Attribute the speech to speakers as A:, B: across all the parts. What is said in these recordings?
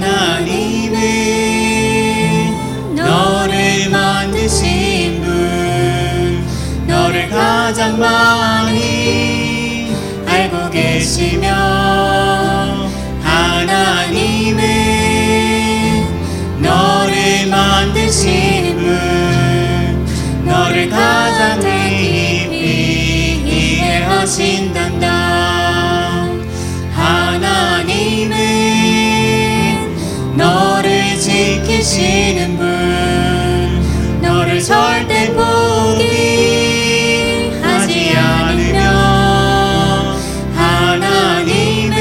A: 하나님은 너를 만드신 분 너를 가장 많이 알고 계시면 지키시는 분 너를 절대 포기하지 않으며 하나님은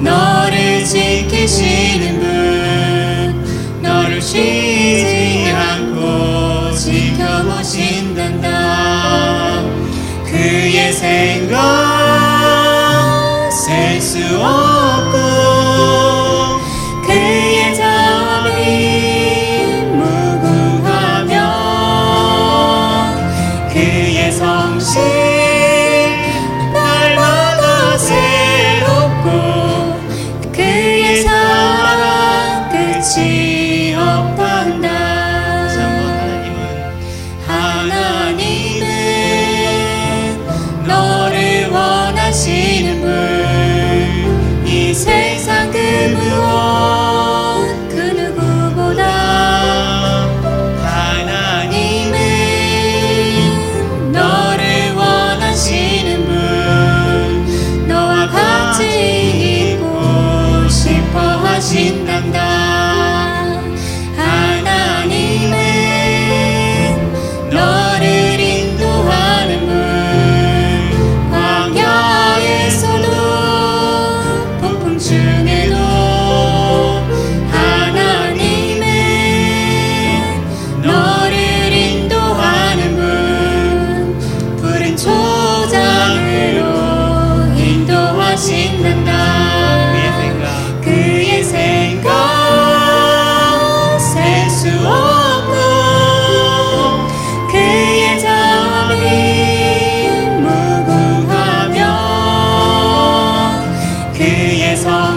A: 너를 지키시는 분 너를 쉬지 않고 지켜보신단다. 그의 생 하나님은 너를 원하시는 분